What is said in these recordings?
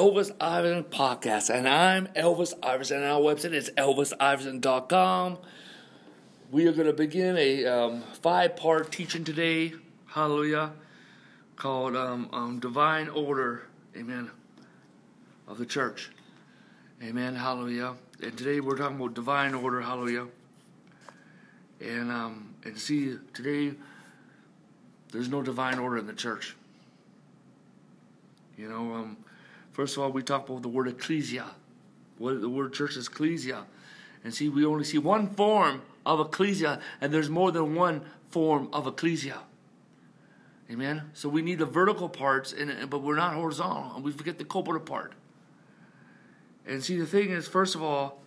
Elvis Iverson Podcast, and I'm Elvis Iverson. Our website is elvisiverson.com. We are going to begin a um, five part teaching today, hallelujah, called um, um, Divine Order, amen, of the church. Amen, hallelujah. And today we're talking about divine order, hallelujah. And um, and see, today there's no divine order in the church. You know, um, first of all, we talk about the word ecclesia. What the word church is ecclesia. And see, we only see one form of ecclesia, and there's more than one form of ecclesia. Amen. So we need the vertical parts, and but we're not horizontal, and we forget the corporate part. And see, the thing is, first of all,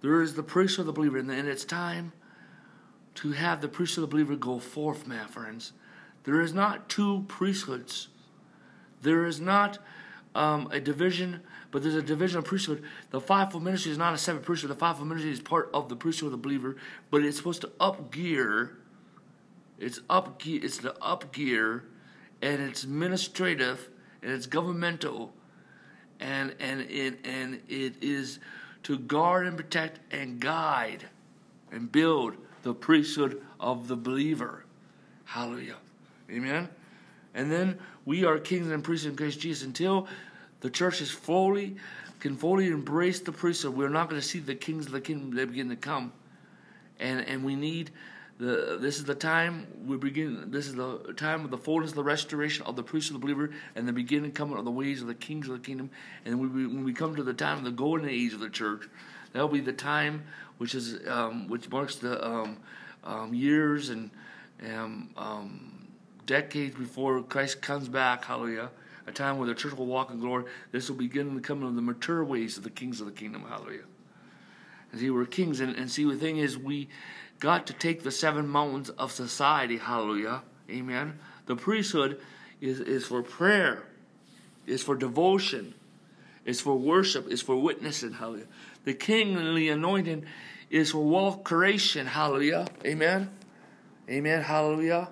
there is the priesthood of the believer, and it's time to have the priesthood of the believer go forth, my friends. There is not two priesthoods. There is not um, a division, but there's a division of priesthood. The fivefold ministry is not a separate priesthood. The fivefold ministry is part of the priesthood of the believer, but it's supposed to up gear. It's up gear. It's the up gear, and it's administrative and it's governmental, and and it and it is to guard and protect and guide and build the priesthood of the believer. Hallelujah. Amen. And then we are kings and priests in Christ Jesus until the church is fully can fully embrace the priesthood. We're not going to see the kings of the kingdom they begin to come, and and we need the. This is the time we begin. This is the time of the fullness of the restoration of the priesthood of the believer, and the beginning coming of the ways of the kings of the kingdom. And we, when we come to the time of the golden age of the church, that'll be the time which is um, which marks the um, um, years and um, decades before Christ comes back, hallelujah, a time where the church will walk in glory, this will begin the coming of the mature ways of the kings of the kingdom, hallelujah. And see, we're kings, and, and see, the thing is, we got to take the seven mountains of society, hallelujah, amen. The priesthood is, is for prayer, is for devotion, is for worship, is for witnessing, hallelujah. The kingly anointing is for wealth creation, hallelujah, amen. Amen, hallelujah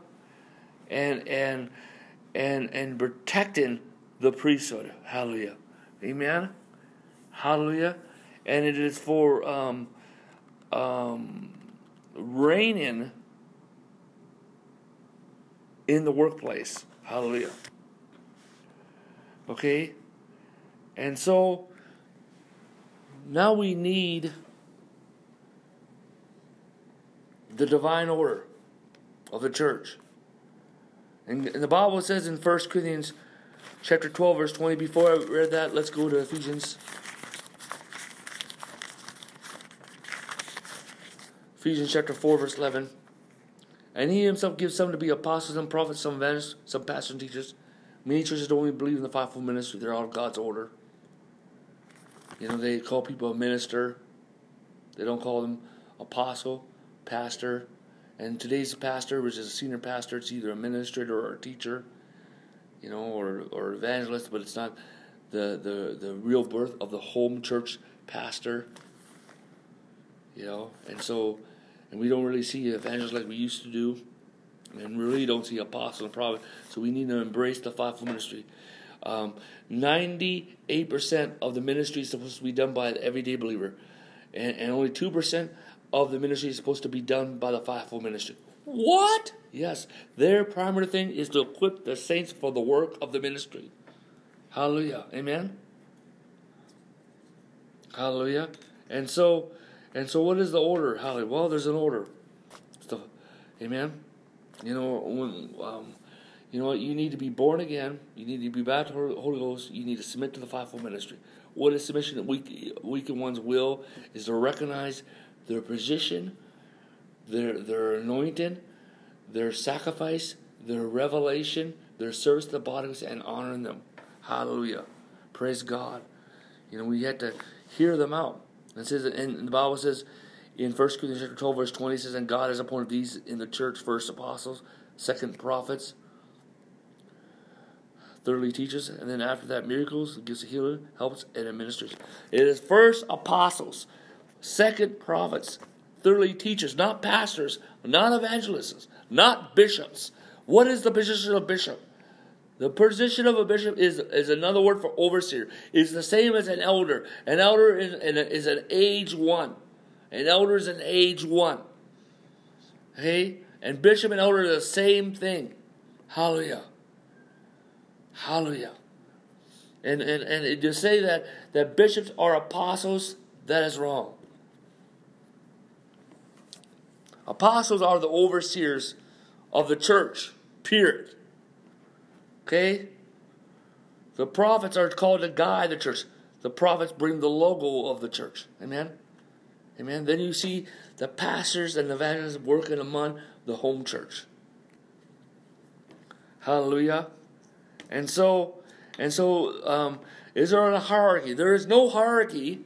and and and and protecting the priesthood. Hallelujah. Amen. Hallelujah. And it is for um, um, reigning in the workplace. Hallelujah. Okay? And so now we need the divine order of the church. And, the Bible says in 1 Corinthians chapter 12, verse 20, before I read that, let's go to Ephesians. Ephesians chapter 4, verse 11. And he himself gives some to be apostles and prophets, some evangelists, some pastors and teachers. Many churches don't even believe in the fivefold ministry. They're out of God's order. You know, they call people a minister. They don't call them apostle, pastor, and today's pastor, which is a senior pastor, it's either a administrator or a teacher, you know, or or evangelist, but it's not the the the real birth of the home church pastor. You know, and so, and we don't really see evangelists like we used to do, and really don't see apostles and prophets. So we need to embrace the fivefold ministry. Um, 98% of the ministry is supposed to be done by the everyday believer, and, and only 2% of the ministry is supposed to be done by the fivefold ministry. What? Yes, their primary thing is to equip the saints for the work of the ministry. Hallelujah. Amen. Hallelujah. And so, and so, what is the order? Hallelujah. Well, there's an order. The, amen. You know when. Um, you know what? You need to be born again. You need to be baptized with the Holy Ghost. You need to submit to the fivefold ministry. What is submission? Weak, weak in one's will is to recognize their position, their their anointing, their sacrifice, their revelation, their service to the bodies, and honoring them. Hallelujah. Praise God. You know, we had to hear them out. It says, and the Bible says in 1 Corinthians chapter 12, verse 20, it says, And God has appointed these in the church first apostles, second prophets, thirdly teachers, and then after that miracles, gifts of healing, helps, and administers. It is first apostles, second prophets, thirdly teachers, not pastors, not evangelists, not bishops. What is the position of bishop? The position of a bishop is, is another word for overseer. It's the same as an elder. An elder is, is an age one. An elder is an age one. Okay? And bishop and elder are the same thing. Hallelujah. Hallelujah. And, and, and to say that, that bishops are apostles, that is wrong. Apostles are the overseers of the church, period. Okay? The prophets are called to guide the church. The prophets bring the logo of the church. Amen? Amen. Then you see the pastors and evangelists working among the home church. Hallelujah. And so, and so, um, is there a hierarchy? There is no hierarchy.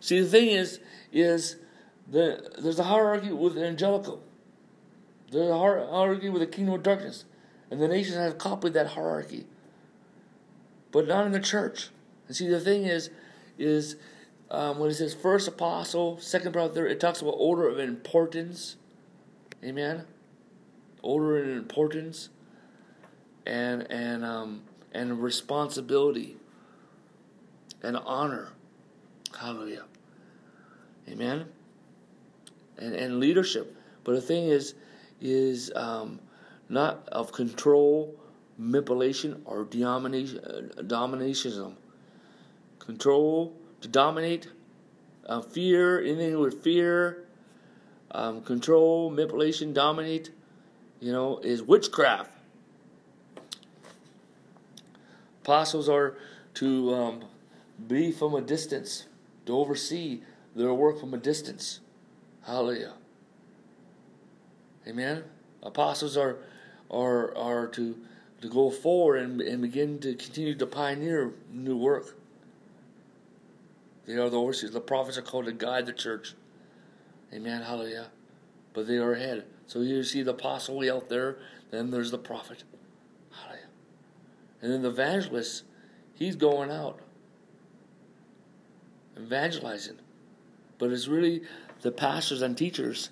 See, the thing is, is the, there's a hierarchy with the angelical. There's a hierarchy with the kingdom of darkness. And the nations have copied that hierarchy. But not in the church. And see, the thing is, is um, when it says first apostle, second brother, it talks about order of importance. Amen. Order and importance, and and um, and responsibility, and honor. Hallelujah. Amen. And and leadership. But the thing is, is um, not of control, manipulation, or domination, uh, dominationism. Control to dominate, uh, fear, anything with fear, um, control, manipulation, dominate, you know, is witchcraft. Apostles are to um, be from a distance, to oversee their work from a distance. Hallelujah. Amen. Apostles are are are to to go forward and, and begin to continue to pioneer new work. They are the overseers. The prophets are called to guide the church. Amen. Hallelujah. But they are ahead. So you see the apostle way out there, then there's the prophet. Hallelujah. And then the evangelist, he's going out. Evangelizing. But it's really the pastors and teachers.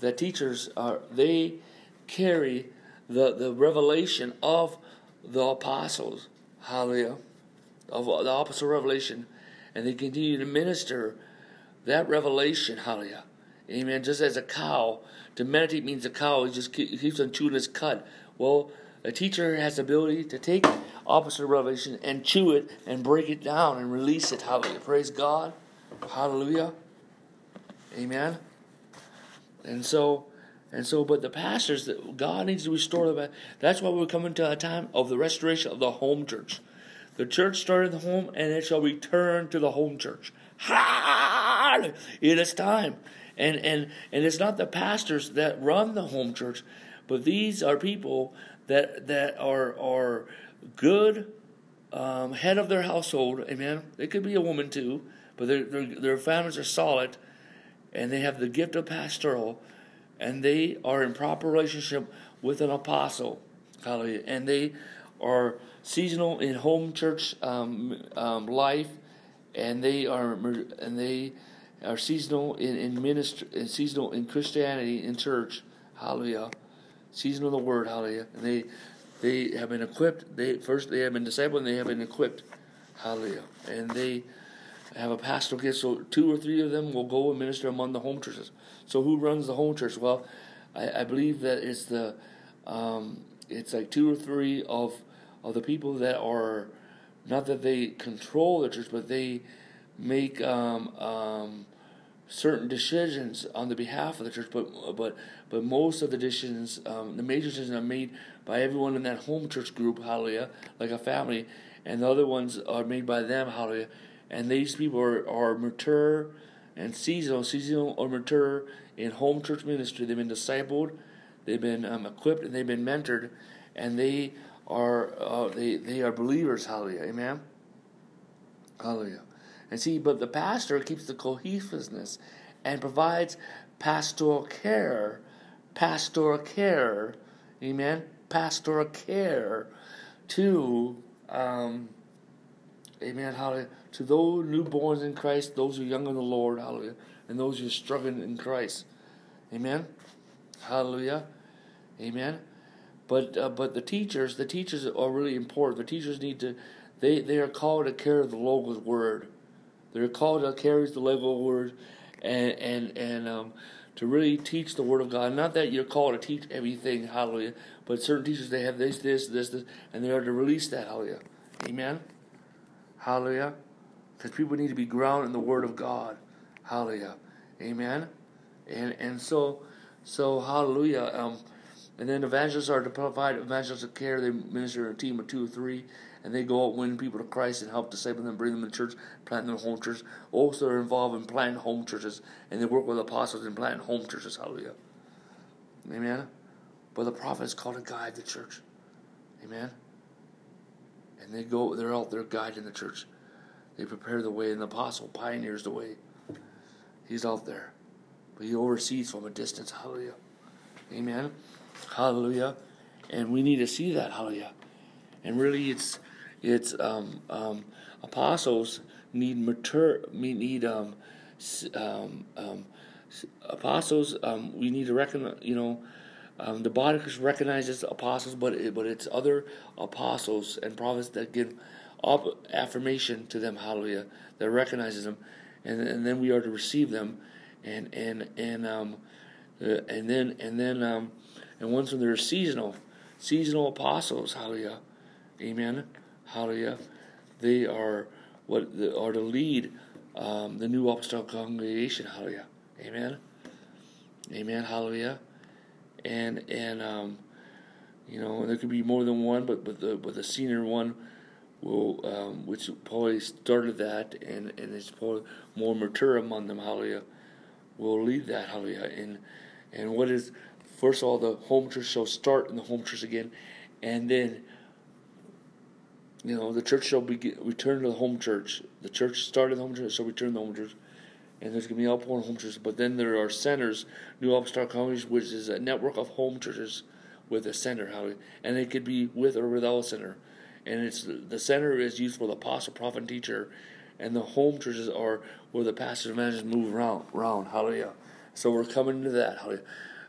The teachers are they carry the, the revelation of the apostles. Hallelujah. Of the apostle revelation and they continue to minister that revelation. Hallelujah. Amen. Just as a cow, to meditate means a cow he just keeps on chewing his cud. Well, a teacher has the ability to take opposite revelation and chew it and break it down and release it. Hallelujah. Praise God. Hallelujah. Amen. And so, and so, but the pastors that God needs to restore them. That's why we're coming to a time of the restoration of the home church. The church started the home, and it shall return to the home church. It is time. And, and, and it's not the pastors that run the home church, but these are people that, that are, are good, um, head of their household. Amen. They could be a woman too, but their, their, their families are solid, and they have the gift of pastoral, and they are in proper relationship with an apostle. Hallelujah. And they are seasonal in home church um, um, life, and they are and they are seasonal in in ministry, and seasonal in Christianity in church. Hallelujah, seasonal in the word. Hallelujah, and they they have been equipped. They first they have been discipled, and they have been equipped. Hallelujah, and they have a pastoral gift. So two or three of them will go and minister among the home churches. So who runs the home church? Well, I, I believe that it's the um, it's like two or three of of the people that are not that they control the church, but they make um, um, certain decisions on the behalf of the church. But but but most of the decisions, um, the major decisions, are made by everyone in that home church group. Hallelujah, like a family, and the other ones are made by them. Hallelujah, and these people are, are mature and seasonal, seasonal or mature in home church ministry. They've been discipled, they've been um, equipped, and they've been mentored, and they are uh, they they are believers. Hallelujah, amen. Hallelujah. And see, but the pastor keeps the cohesiveness and provides pastoral care, pastoral care, amen, pastoral care to, um, amen, hallelujah, to those newborns in Christ, those who are young in the Lord, hallelujah, and those who are struggling in Christ, amen, hallelujah, amen. but uh, but the teachers, the teachers are really important. The teachers need to, they they are called to carry the local word. They're called to carry the local word, and and and um, to really teach the word of God. Not that you're called to teach everything, hallelujah. But certain teachers they have this, this, this, this, and they are to release that, hallelujah. Amen. Hallelujah. Because people need to be grounded in the word of God. Hallelujah. Amen. And and so so hallelujah. Um, and then evangelists are to provide evangelistic care. They minister in a team of two or three, and they go out win people to Christ and help disciple them, bring them to church, plant them in home churches. Also, they're involved in planting home churches, and they work with apostles in planting home churches. Hallelujah. Amen. But the prophet is called to guide the church. Amen. And they go, they're out there guiding the church. They prepare the way, and the apostle pioneers the way. He's out there. But he oversees from a distance. Hallelujah. Amen. Hallelujah. And we need to see that. Hallelujah. And really, it's it's um, um, apostles need mature. We need um, um, um, apostles. Um, we need to recognize. You know, um, the body recognizes apostles, but it, but it's other apostles and prophets that give up affirmation to them. Hallelujah. That recognizes them, and and then we are to receive them, and and and um, uh, and then and then um, and once when they're seasonal, seasonal apostles. Hallelujah. Amen. Hallelujah. They are what are to lead um, the new apostolic congregation. Hallelujah. Amen. Amen. Hallelujah. And and um, you know there could be more than one, but but the but the senior one will um, which probably started that and and is probably more mature among them. Hallelujah. Will lead that. Hallelujah. And and what is first of all the home church shall start in the home church again, and then you know, the church shall be return to the home church. The church started the home church, shall return to the home church. And there's going to be outpouring home churches. But then there are centers, New Upstart Colonies, which is a network of home churches with a center. And it could be with or without a center. And it's the center is used for the apostle, prophet, and teacher, and the home churches are where the pastors and evangelists move around. Around, hallelujah. So we're coming to that, hallelujah.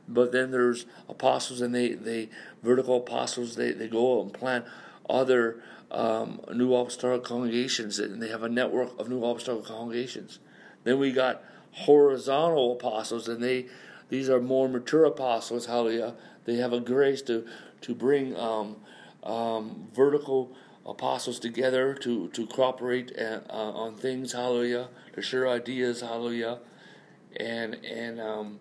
But then there's apostles, and they they vertical apostles. They they go and plant other um, New Apostolic congregations, and they have a network of New Apostolic congregations. Then we got horizontal apostles, and they these are more mature apostles. Hallelujah! They have a grace to to bring um, um, vertical apostles together to to cooperate uh, uh, on things. Hallelujah! To share ideas. Hallelujah! And and um,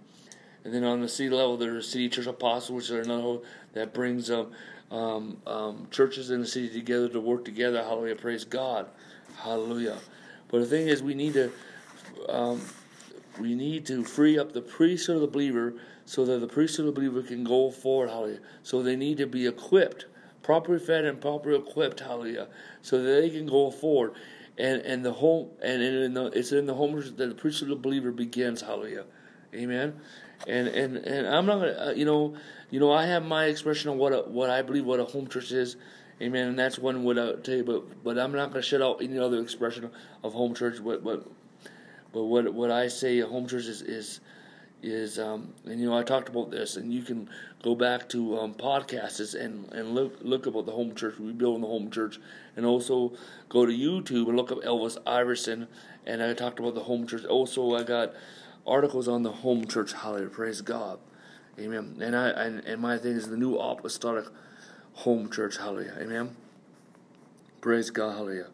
and then on the city level, there's city church apostles, which are another that brings um, um, churches in the city together to work together. Hallelujah. Praise God. Hallelujah. But the thing is, we need to um, we need to free up the priesthood of the believer so that the priesthood of the believer can go forward. Hallelujah. So they need to be equipped, properly fed and properly equipped. Hallelujah. So that they can go forward. And and the home and in the, it's in the home that the priesthood of the believer begins. Hallelujah. Amen. And and and I'm not gonna, uh, you know, you know, I have my expression of what a, what I believe what a home church is, amen. And that's one what I tell you, but but I'm not gonna shut out any other expression of home church. But but but what what I say a home church is is is um, and you know I talked about this, and you can go back to um, podcasts and and look look about the home church, rebuilding the home church, and also go to YouTube and look up Elvis Iverson, and I talked about the home church. Also, I got articles on the home church. Hallelujah, praise God, Amen. And I and, and my thing is the new apostolic home church. Hallelujah, Amen. Praise God, Hallelujah,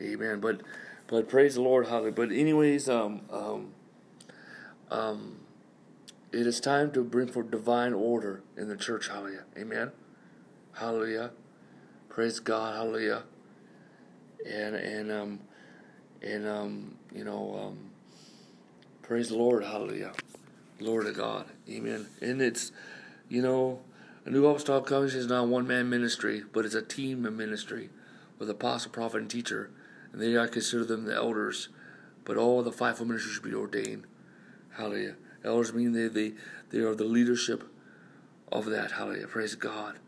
Amen. But but praise the Lord, Hallelujah. But anyways, um um um. It is time to bring forth divine order in the church. Hallelujah. Amen. Hallelujah. Praise God. Hallelujah. And and um and um you know um Praise the Lord. Hallelujah. Lord of God. Amen. And it's, you know, a New Apostolic College is not one man ministry, but it's a team of ministry with apostle, prophet, and teacher. And they I consider them the elders. But all the fivefold ministries should be ordained. Hallelujah. Elders mean they, they, they are the leadership of that. Hallelujah. Praise God.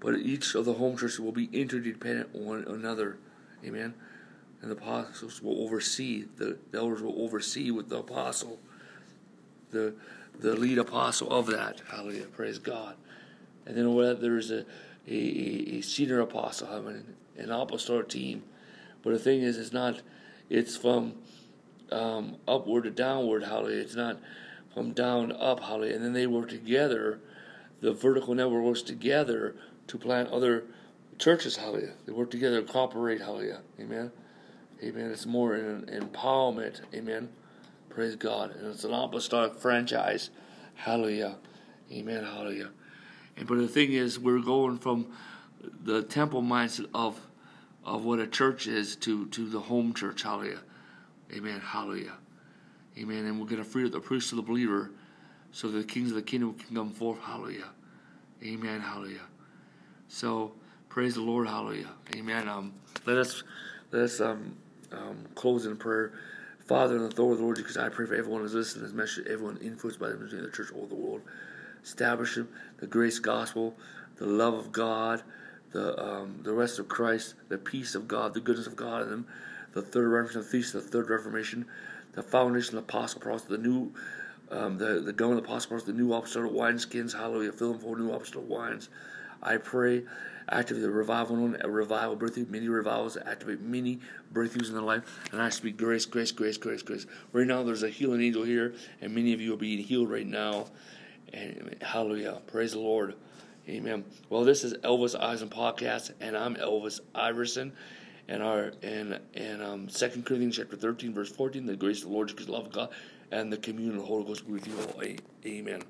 But each of the home churches will be interdependent on one another. Amen and the apostles will oversee the, the elders will oversee with the apostle the the lead apostle of that hallelujah praise god and then over that there's a a, a senior apostle, having an apostolic team. But the thing is, it's not. It's from um, upward to downward, hallelujah. It's not from down up, hallelujah. And then they work together. The vertical network works together to plant other churches, hallelujah. They work together, cooperate, hallelujah. Amen. Amen. It's more an empowerment. Amen. Praise God. And it's an apostolic franchise. Hallelujah. Amen. Hallelujah. And but the thing is, we're going from the temple mindset of of what a church is to to the home church. Hallelujah. Amen. Hallelujah. Amen. And we're going to free up the priest of the believer so the kings of the kingdom can come forth. Hallelujah. Amen. Hallelujah. So praise the Lord. Hallelujah. Amen. Um, let us let us um, um, close in prayer. Father, in the authority of the Lord, because I pray for everyone who's listening to this message, everyone influenced by the ministry of the church all the world. Establish them, the grace gospel, the love of God, the um, the rest of Christ, the peace of God, the goodness of God in them, the third Reformation, the feast the third Reformation, the foundation of the apostle process, the new um, the the going of the apostle process, the new apostolic wineskins, hallelujah, fill them for new apostolic wines. I pray activate the revival, a revival breakthrough, many revivals, activate many breakthroughs in their life. And I speak grace, grace, grace, grace, grace. Right now, there's a healing angel here, and many of you are being healed right now. And hallelujah, praise the Lord, amen. Well, this is Elvis Iverson podcast, and I'm Elvis Iverson. And our and and um, Second Corinthians chapter thirteen, verse fourteen: the grace of the Lord, the love of God, and the communion of the Holy Ghost with you all. Amen.